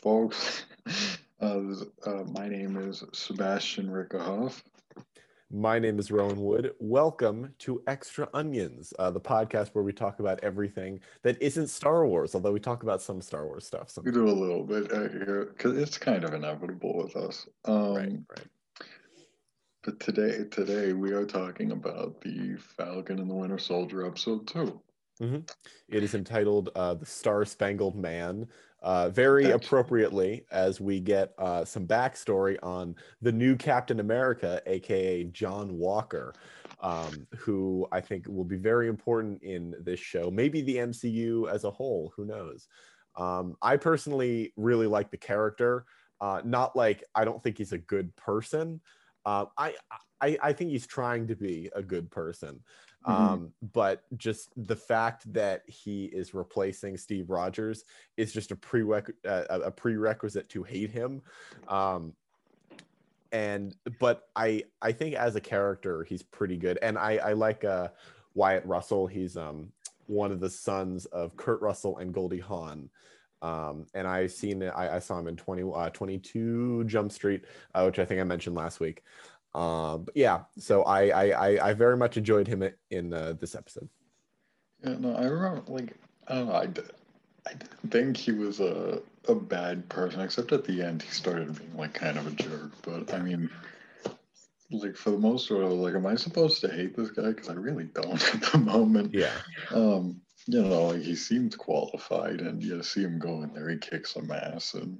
folks. Uh, uh, my name is Sebastian Rickerhoff. My name is Rowan Wood. Welcome to Extra Onions, uh, the podcast where we talk about everything that isn't Star Wars, although we talk about some Star Wars stuff. We do a little bit uh, here because it's kind of inevitable with us. Um, right, right. But today, today we are talking about the Falcon and the Winter Soldier episode 2 mm-hmm. It is entitled uh, "The Star Spangled Man." Uh, very appropriately, as we get uh, some backstory on the new Captain America, aka John Walker, um, who I think will be very important in this show. Maybe the MCU as a whole. Who knows? Um, I personally really like the character. Uh, not like I don't think he's a good person. Uh, I, I I think he's trying to be a good person. Mm-hmm. Um, but just the fact that he is replacing Steve Rogers is just a prereq uh, a prerequisite to hate him. Um, and but I I think as a character he's pretty good, and I I like uh, Wyatt Russell. He's um one of the sons of Kurt Russell and Goldie Hawn. Um, and I've seen it, I, I saw him in 20, uh, 22 Jump Street, uh, which I think I mentioned last week. Um, but yeah, so I, I, I, I very much enjoyed him in uh, this episode. Yeah, no, I remember, like, I don't know, I, did, I didn't think he was a, a bad person, except at the end he started being, like, kind of a jerk. But, I mean, like, for the most part, I was like, am I supposed to hate this guy? Because I really don't at the moment. Yeah. Um, you know, like, he seems qualified, and you see him go in there, he kicks some ass, and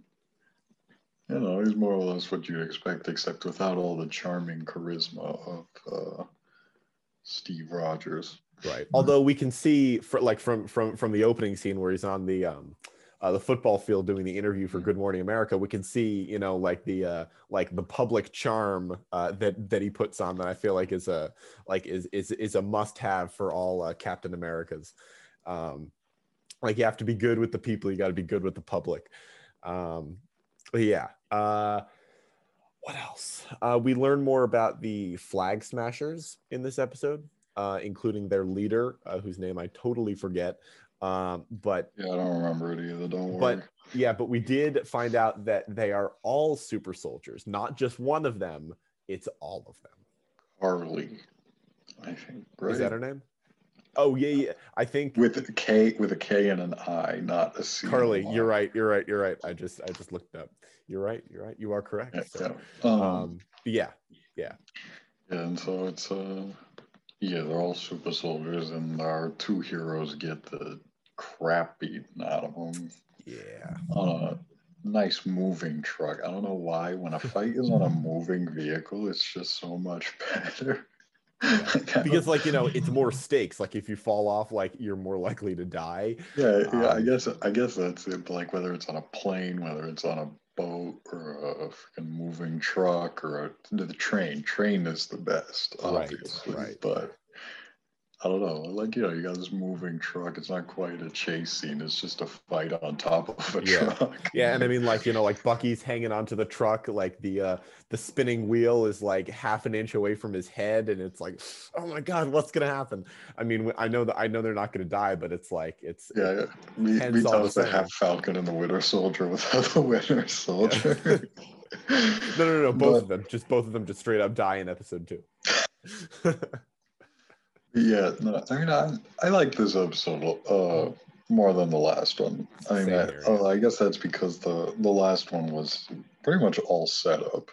you know, he's more or less what you'd expect, except without all the charming charisma of uh, Steve Rogers. Right. Although we can see, for, like from from from the opening scene where he's on the um, uh, the football field doing the interview for Good Morning America, we can see, you know, like the uh, like the public charm uh, that that he puts on that I feel like is a like is is is a must have for all uh, Captain Americas. Um, like you have to be good with the people, you got to be good with the public. Um, yeah. Uh, what else? Uh, we learn more about the Flag Smashers in this episode, uh, including their leader, uh, whose name I totally forget. Um, but yeah, I don't remember it either. Don't but. Yeah, but we did find out that they are all super soldiers, not just one of them. It's all of them. Harley, I think. Right? Is that her name? Oh yeah, yeah. I think with a K with a K and an I, not a C. Karli, you're right. You're right. You're right. I just I just looked up. You're right. You're right. You are correct. Yeah. So, yeah. Um, um, yeah. Yeah. Yeah, and so it's uh yeah, they're all super soldiers and our two heroes get the crap beaten out of them. Yeah. On a nice moving truck. I don't know why when a fight is on a moving vehicle, it's just so much better. Because like you know it's more stakes. Like if you fall off like you're more likely to die. Yeah yeah um, i guess i guess that's it like whether it's on a plane whether it's on a boat or a freaking moving truck or a, the train. Train is the best obviously right, right. but I don't know. Like, you know, you got this moving truck. It's not quite a chase scene. It's just a fight on top of a yeah. truck. Yeah, and I mean, like, you know, like Bucky's hanging onto the truck, like the uh the spinning wheel is like half an inch away from his head, and it's like, oh my god, what's gonna happen? I mean, I know that I know they're not gonna die, but it's like it's yeah. yeah. Me, me tells the half Falcon and the Winter Soldier without the Winter Soldier. Yeah. no, no, no, both but, of them. Just both of them just straight up die in episode two. Yeah, no, I mean, I, I like this episode uh, more than the last one. I mean, I, oh, I guess that's because the the last one was pretty much all set up.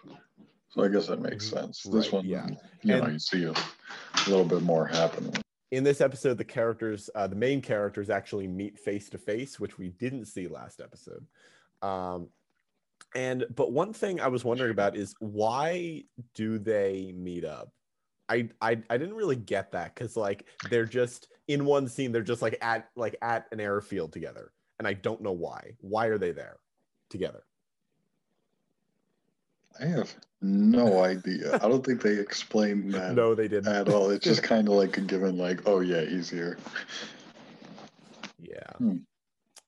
So I guess that makes mm-hmm. sense. Right, this one, yeah, you and know, you see a, a, little bit more happening. In this episode, the characters, uh, the main characters, actually meet face to face, which we didn't see last episode. Um, and but one thing I was wondering about is why do they meet up? I, I I didn't really get that because like they're just in one scene they're just like at like at an airfield together and I don't know why. Why are they there together? I have no idea. I don't think they explained that. no, they didn't at all. It's just kind of like a given, like, oh yeah, he's here. Yeah. Hmm.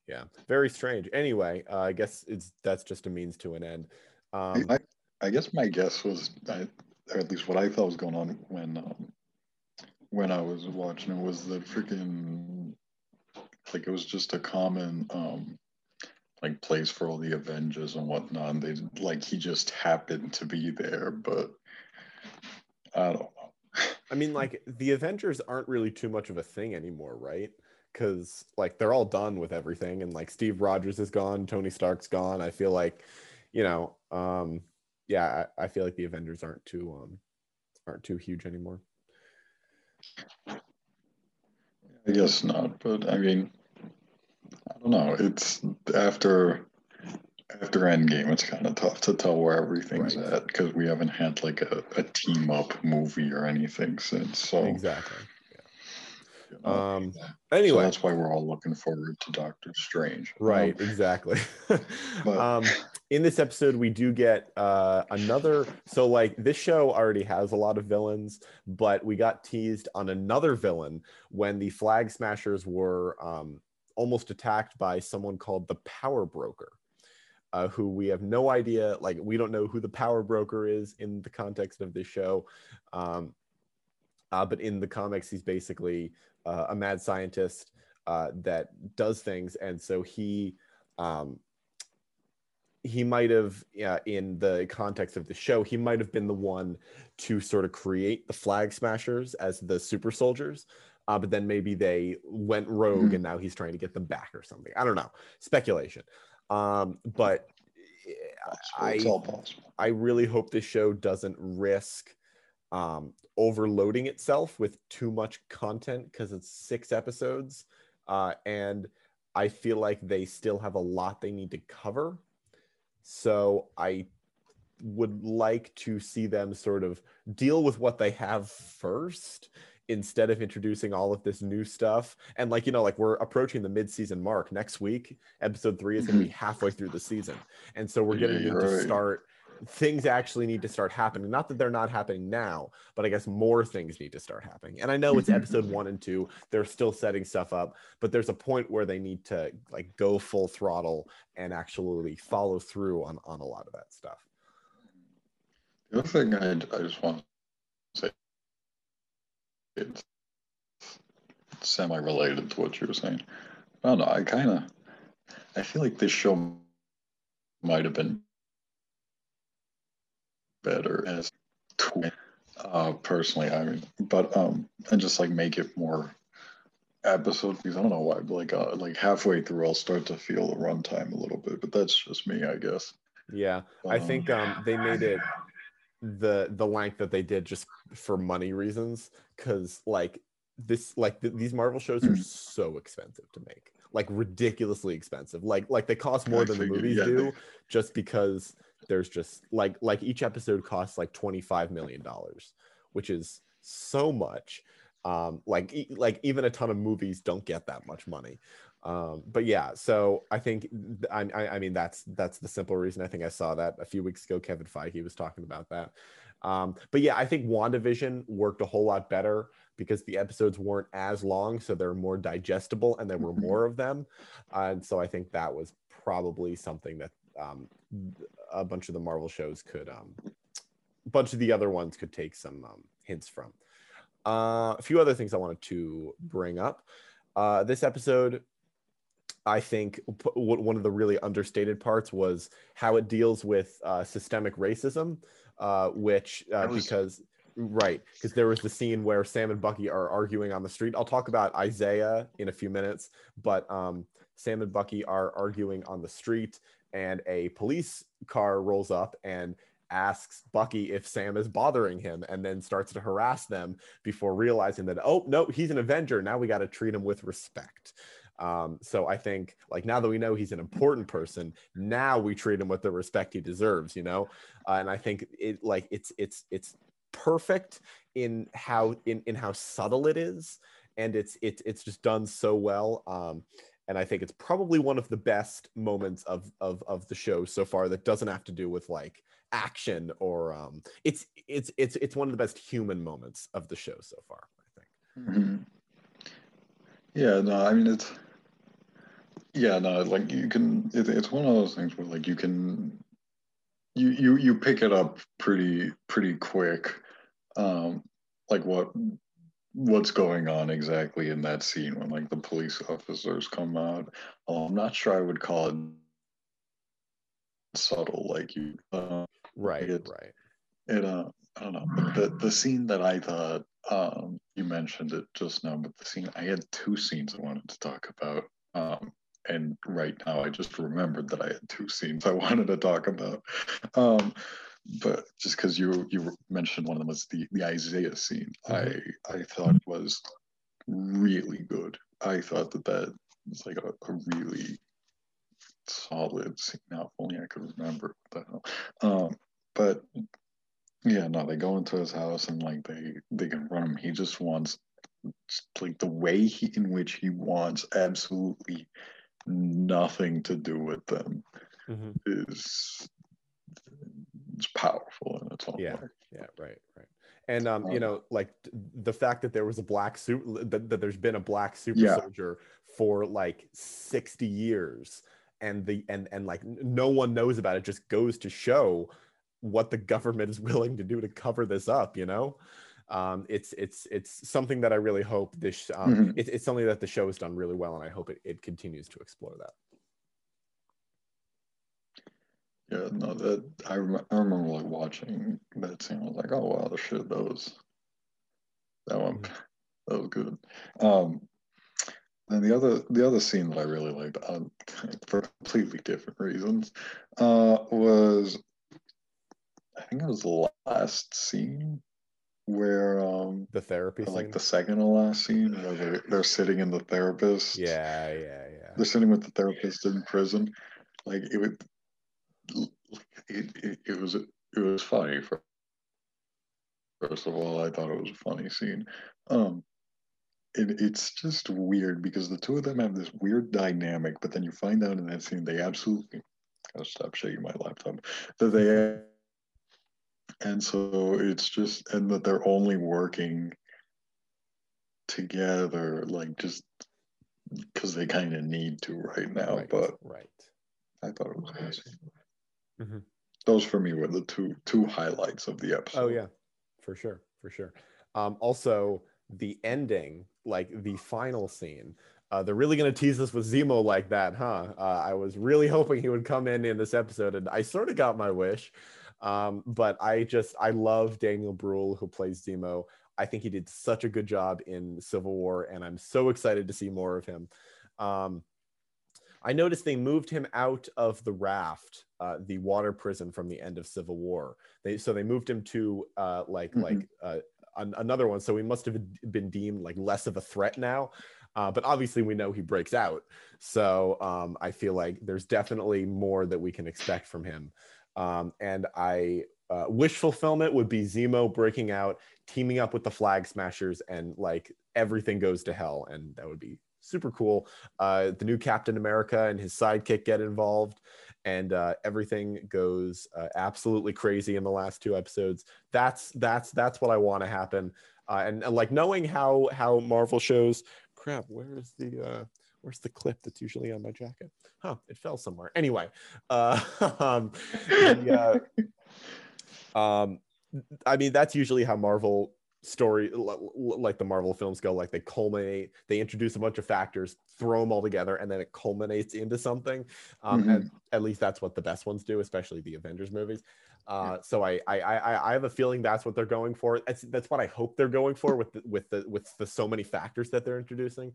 Yeah. Very strange. Anyway, uh, I guess it's that's just a means to an end. Um, I, I guess my guess was I, or at least what I thought was going on when um, when I was watching it was that freaking like it was just a common um, like place for all the Avengers and whatnot. And they like he just happened to be there, but I don't know. I mean, like the Avengers aren't really too much of a thing anymore, right? Because like they're all done with everything, and like Steve Rogers is gone, Tony Stark's gone. I feel like, you know, um, yeah, I, I feel like the Avengers aren't too um aren't too huge anymore. I guess not, but I mean, I don't know. It's after after Endgame, it's kind of tough to tell where everything's right. at because we haven't had like a, a team up movie or anything since. So exactly. You know, um. Anyway, so that's why we're all looking forward to Doctor Strange. Right. Um, exactly. but, um. In this episode, we do get uh, another. So, like, this show already has a lot of villains, but we got teased on another villain when the Flag Smashers were um, almost attacked by someone called the Power Broker uh, who we have no idea, like we don't know who the power broker is in the context of this show. Um, uh, but in the comics, he's basically uh, a mad scientist uh, that does things, and so he um, he might have, in the context of the show, he might have been the one to sort of create the Flag Smashers as the super soldiers. Uh, but then maybe they went rogue mm-hmm. and now he's trying to get them back or something. I don't know. Speculation. Um, but I, I really hope this show doesn't risk um, overloading itself with too much content because it's six episodes. Uh, and I feel like they still have a lot they need to cover. So I would like to see them sort of deal with what they have first instead of introducing all of this new stuff and like you know like we're approaching the mid-season mark next week episode three is going to be mm-hmm. halfway through the season and so we're getting yeah, to right. start things actually need to start happening not that they're not happening now but i guess more things need to start happening and i know it's episode one and two they're still setting stuff up but there's a point where they need to like go full throttle and actually follow through on on a lot of that stuff the other thing i, I just want to say it's semi-related to what you were saying. I don't know. I kind of, I feel like this show might have been better as twin uh, personally. I mean, but um, and just like make it more episode because I don't know why, but like uh, like halfway through, I'll start to feel the runtime a little bit. But that's just me, I guess. Yeah, um, I think um, they made it the the length that they did just for money reasons because like this like th- these marvel shows are hmm. so expensive to make like ridiculously expensive like like they cost more I than figured, the movies yeah. do just because there's just like like each episode costs like 25 million dollars which is so much. Um like e- like even a ton of movies don't get that much money. Um but yeah so i think I, I mean that's that's the simple reason. I think i saw that a few weeks ago. Kevin feige was talking about that. Um but yeah i think wandavision worked a whole lot better because the episodes weren't as long so they're more digestible and there were mm-hmm. more of them. Uh, and so i think that was probably something that um a bunch of the marvel shows could um a bunch of the other ones could take some um, hints from uh, a few other things i wanted to bring up uh, this episode I think one of the really understated parts was how it deals with uh, systemic racism, uh, which uh, was... because right because there was the scene where Sam and Bucky are arguing on the street. I'll talk about Isaiah in a few minutes, but um, Sam and Bucky are arguing on the street, and a police car rolls up and asks Bucky if Sam is bothering him and then starts to harass them before realizing that, oh, no, he's an Avenger. Now we got to treat him with respect. Um, so I think like now that we know he's an important person, now we treat him with the respect he deserves, you know. Uh, and I think it like it's it's it's perfect in how in in how subtle it is, and it's it's it's just done so well. Um, and I think it's probably one of the best moments of of of the show so far that doesn't have to do with like action or um, it's it's it's it's one of the best human moments of the show so far. I think. Mm-hmm. Yeah, no, I mean it's yeah, no, like you can. It, it's one of those things where like you can, you you you pick it up pretty pretty quick, um, like what what's going on exactly in that scene when like the police officers come out. Oh, I'm not sure I would call it subtle like you. Uh, right, it, right. It uh, I don't know. The the scene that I thought um, you mentioned it just now, but the scene I had two scenes I wanted to talk about. Um, and right now I just remembered that I had two scenes I wanted to talk about. Um, but just because you you mentioned one of them was the the Isaiah scene, mm-hmm. I I thought was really good. I thought that that was like a, a really solid scene. Now, if only I could remember what the hell. Um, but yeah, no, they go into his house and like they they confront him. He just wants like the way he in which he wants absolutely nothing to do with them mm-hmm. is it's powerful in its own yeah, way. Yeah, right, right. And um, um, you know, like the fact that there was a black suit that, that there's been a black super yeah. soldier for like 60 years and the and and like no one knows about it just goes to show what the government is willing to do to cover this up, you know? Um, it's it's it's something that I really hope this um, mm-hmm. it, it's something that the show has done really well, and I hope it, it continues to explore that. Yeah, no, that I, rem- I remember like watching that scene. I was like, oh wow, the shit, that was that one, mm-hmm. that was good. Um, and the other the other scene that I really liked, um, for completely different reasons, uh, was I think it was the last scene where um the therapy like scene? the second to last scene where they're, they're sitting in the therapist. Yeah, yeah, yeah. They're sitting with the therapist in prison. Like it would it, it, it was it was funny. For, first of all, I thought it was a funny scene. Um, it, it's just weird because the two of them have this weird dynamic, but then you find out in that scene they absolutely. I'll stop shaking my laptop. That they and so it's just and that they're only working together, like just because they kind of need to right now. Right, but right, I thought it was nice. Mm-hmm. Those for me were the two two highlights of the episode. Oh yeah, for sure, for sure. Um, also, the ending, like the final scene. Uh, they're really going to tease us with Zemo like that, huh? Uh, I was really hoping he would come in in this episode, and I sort of got my wish. Um, but I just I love Daniel Bruhl who plays Zemo. I think he did such a good job in Civil War, and I'm so excited to see more of him. Um, I noticed they moved him out of the raft, uh, the water prison from the end of Civil War. They so they moved him to uh, like mm-hmm. like uh, an, another one. So he must have been deemed like less of a threat now. Uh, but obviously, we know he breaks out. So um, I feel like there's definitely more that we can expect from him. Um, and I uh, wish fulfillment would be Zemo breaking out, teaming up with the Flag Smashers, and like everything goes to hell, and that would be super cool. Uh, the new Captain America and his sidekick get involved, and uh, everything goes uh, absolutely crazy in the last two episodes. That's that's that's what I want to happen. Uh, and, and, like knowing how how Marvel shows. Crap, where is the uh, where's the clip that's usually on my jacket? Huh, it fell somewhere. Anyway, uh, um, the, uh, um, I mean that's usually how Marvel story like the marvel films go like they culminate they introduce a bunch of factors throw them all together and then it culminates into something um, mm-hmm. and at least that's what the best ones do especially the avengers movies. Uh, so I, I i i have a feeling that's what they're going for. That's that's what i hope they're going for with the, with the with the so many factors that they're introducing.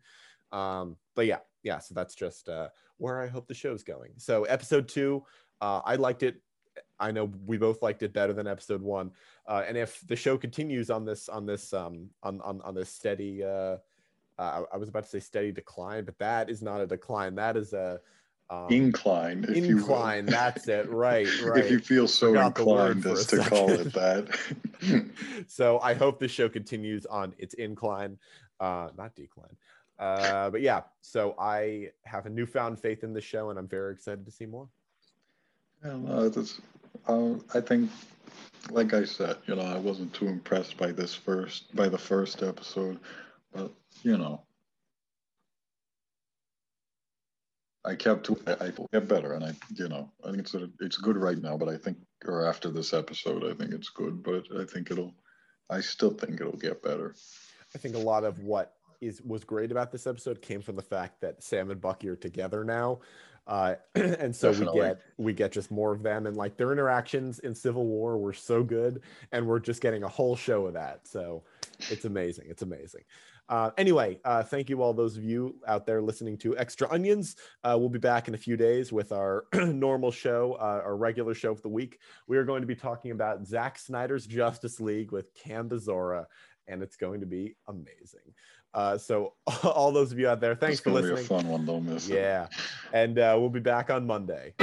Um but yeah yeah so that's just uh where i hope the show's going. So episode two uh i liked it. I know we both liked it better than episode one. Uh, and if the show continues on this on this um, on, on on this steady, uh, uh, I was about to say steady decline, but that is not a decline. That is a um, incline. incline. that's it. Right. Right. if you feel so Forgot inclined as to call it that. so I hope the show continues on its incline, uh, not decline. Uh, but yeah, so I have a newfound faith in the show, and I'm very excited to see more. Yeah, no, that's, uh, I think, like I said, you know, I wasn't too impressed by this first, by the first episode, but you know, I kept to, I, I get better, and I, you know, I think it's a, it's good right now, but I think, or after this episode, I think it's good, but I think it'll, I still think it'll get better. I think a lot of what is was great about this episode came from the fact that Sam and Bucky are together now, uh, and so Definitely. we get we get just more of them and like their interactions in civil war were so good and we're just getting a whole show of that so it's amazing it's amazing uh, anyway, uh, thank you all those of you out there listening to Extra Onions. Uh, we'll be back in a few days with our normal show, uh, our regular show of the week. We are going to be talking about Zack Snyder's Justice League with Cam Baszora, and it's going to be amazing. Uh, so all those of you out there, thanks for listening. Be a fun one, don't miss yeah. it. Yeah, and uh, we'll be back on Monday.